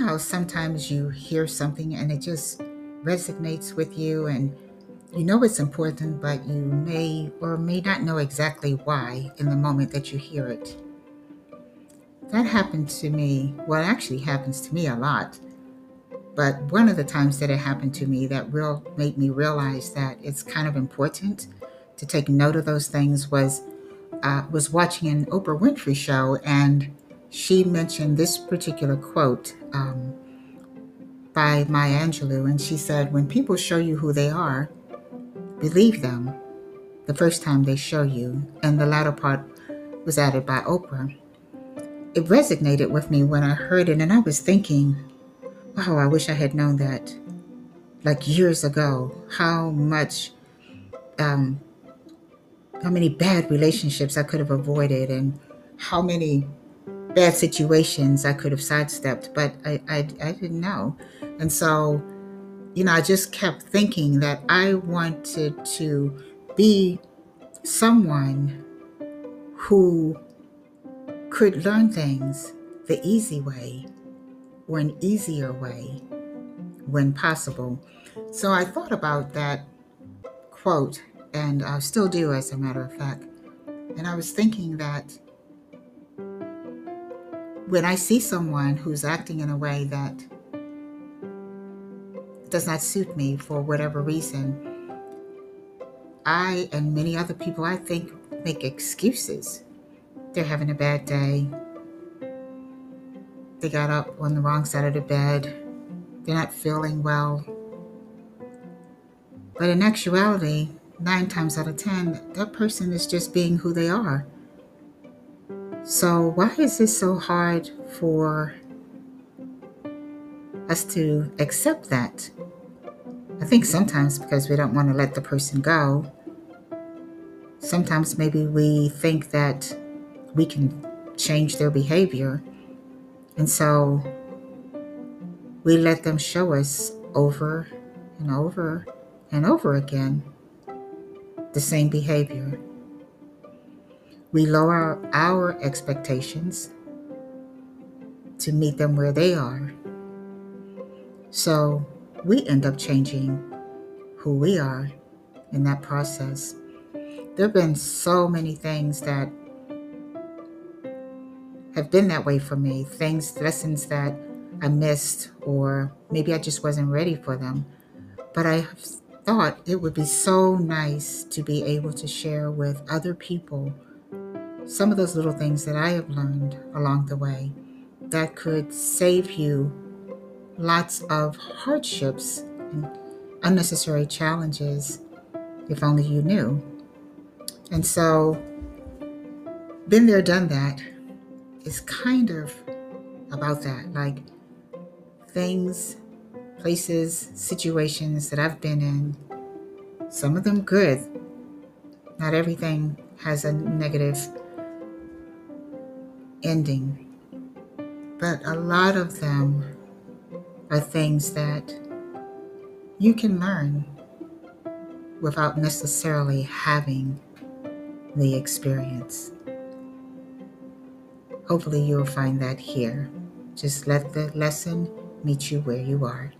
how sometimes you hear something and it just resonates with you and you know it's important, but you may or may not know exactly why in the moment that you hear it. That happened to me. Well, it actually happens to me a lot. But one of the times that it happened to me that real made me realize that it's kind of important to take note of those things was uh, was watching an Oprah Winfrey show and she mentioned this particular quote um, by Maya Angelou, and she said, "When people show you who they are, believe them the first time they show you." And the latter part was added by Oprah. It resonated with me when I heard it, and I was thinking, "Wow, I wish I had known that." Like years ago, how much um, how many bad relationships I could have avoided and how many bad situations I could have sidestepped, but I, I, I didn't know. And so, you know, I just kept thinking that I wanted to be someone who could learn things the easy way or an easier way when possible. So I thought about that quote and I still do, as a matter of fact. And I was thinking that when I see someone who's acting in a way that does not suit me for whatever reason, I and many other people I think make excuses. They're having a bad day. They got up on the wrong side of the bed. They're not feeling well. But in actuality, nine times out of ten, that person is just being who they are. So, why is it so hard for us to accept that? I think sometimes because we don't want to let the person go. Sometimes maybe we think that we can change their behavior. And so we let them show us over and over and over again the same behavior. We lower our expectations to meet them where they are. So we end up changing who we are in that process. There have been so many things that have been that way for me, things, lessons that I missed, or maybe I just wasn't ready for them. But I thought it would be so nice to be able to share with other people some of those little things that I have learned along the way that could save you lots of hardships and unnecessary challenges if only you knew. And so, been there, done that is kind of about that. Like things places, situations that I've been in, some of them good. Not everything has a negative ending, but a lot of them are things that you can learn without necessarily having the experience. Hopefully, you'll find that here. Just let the lesson meet you where you are.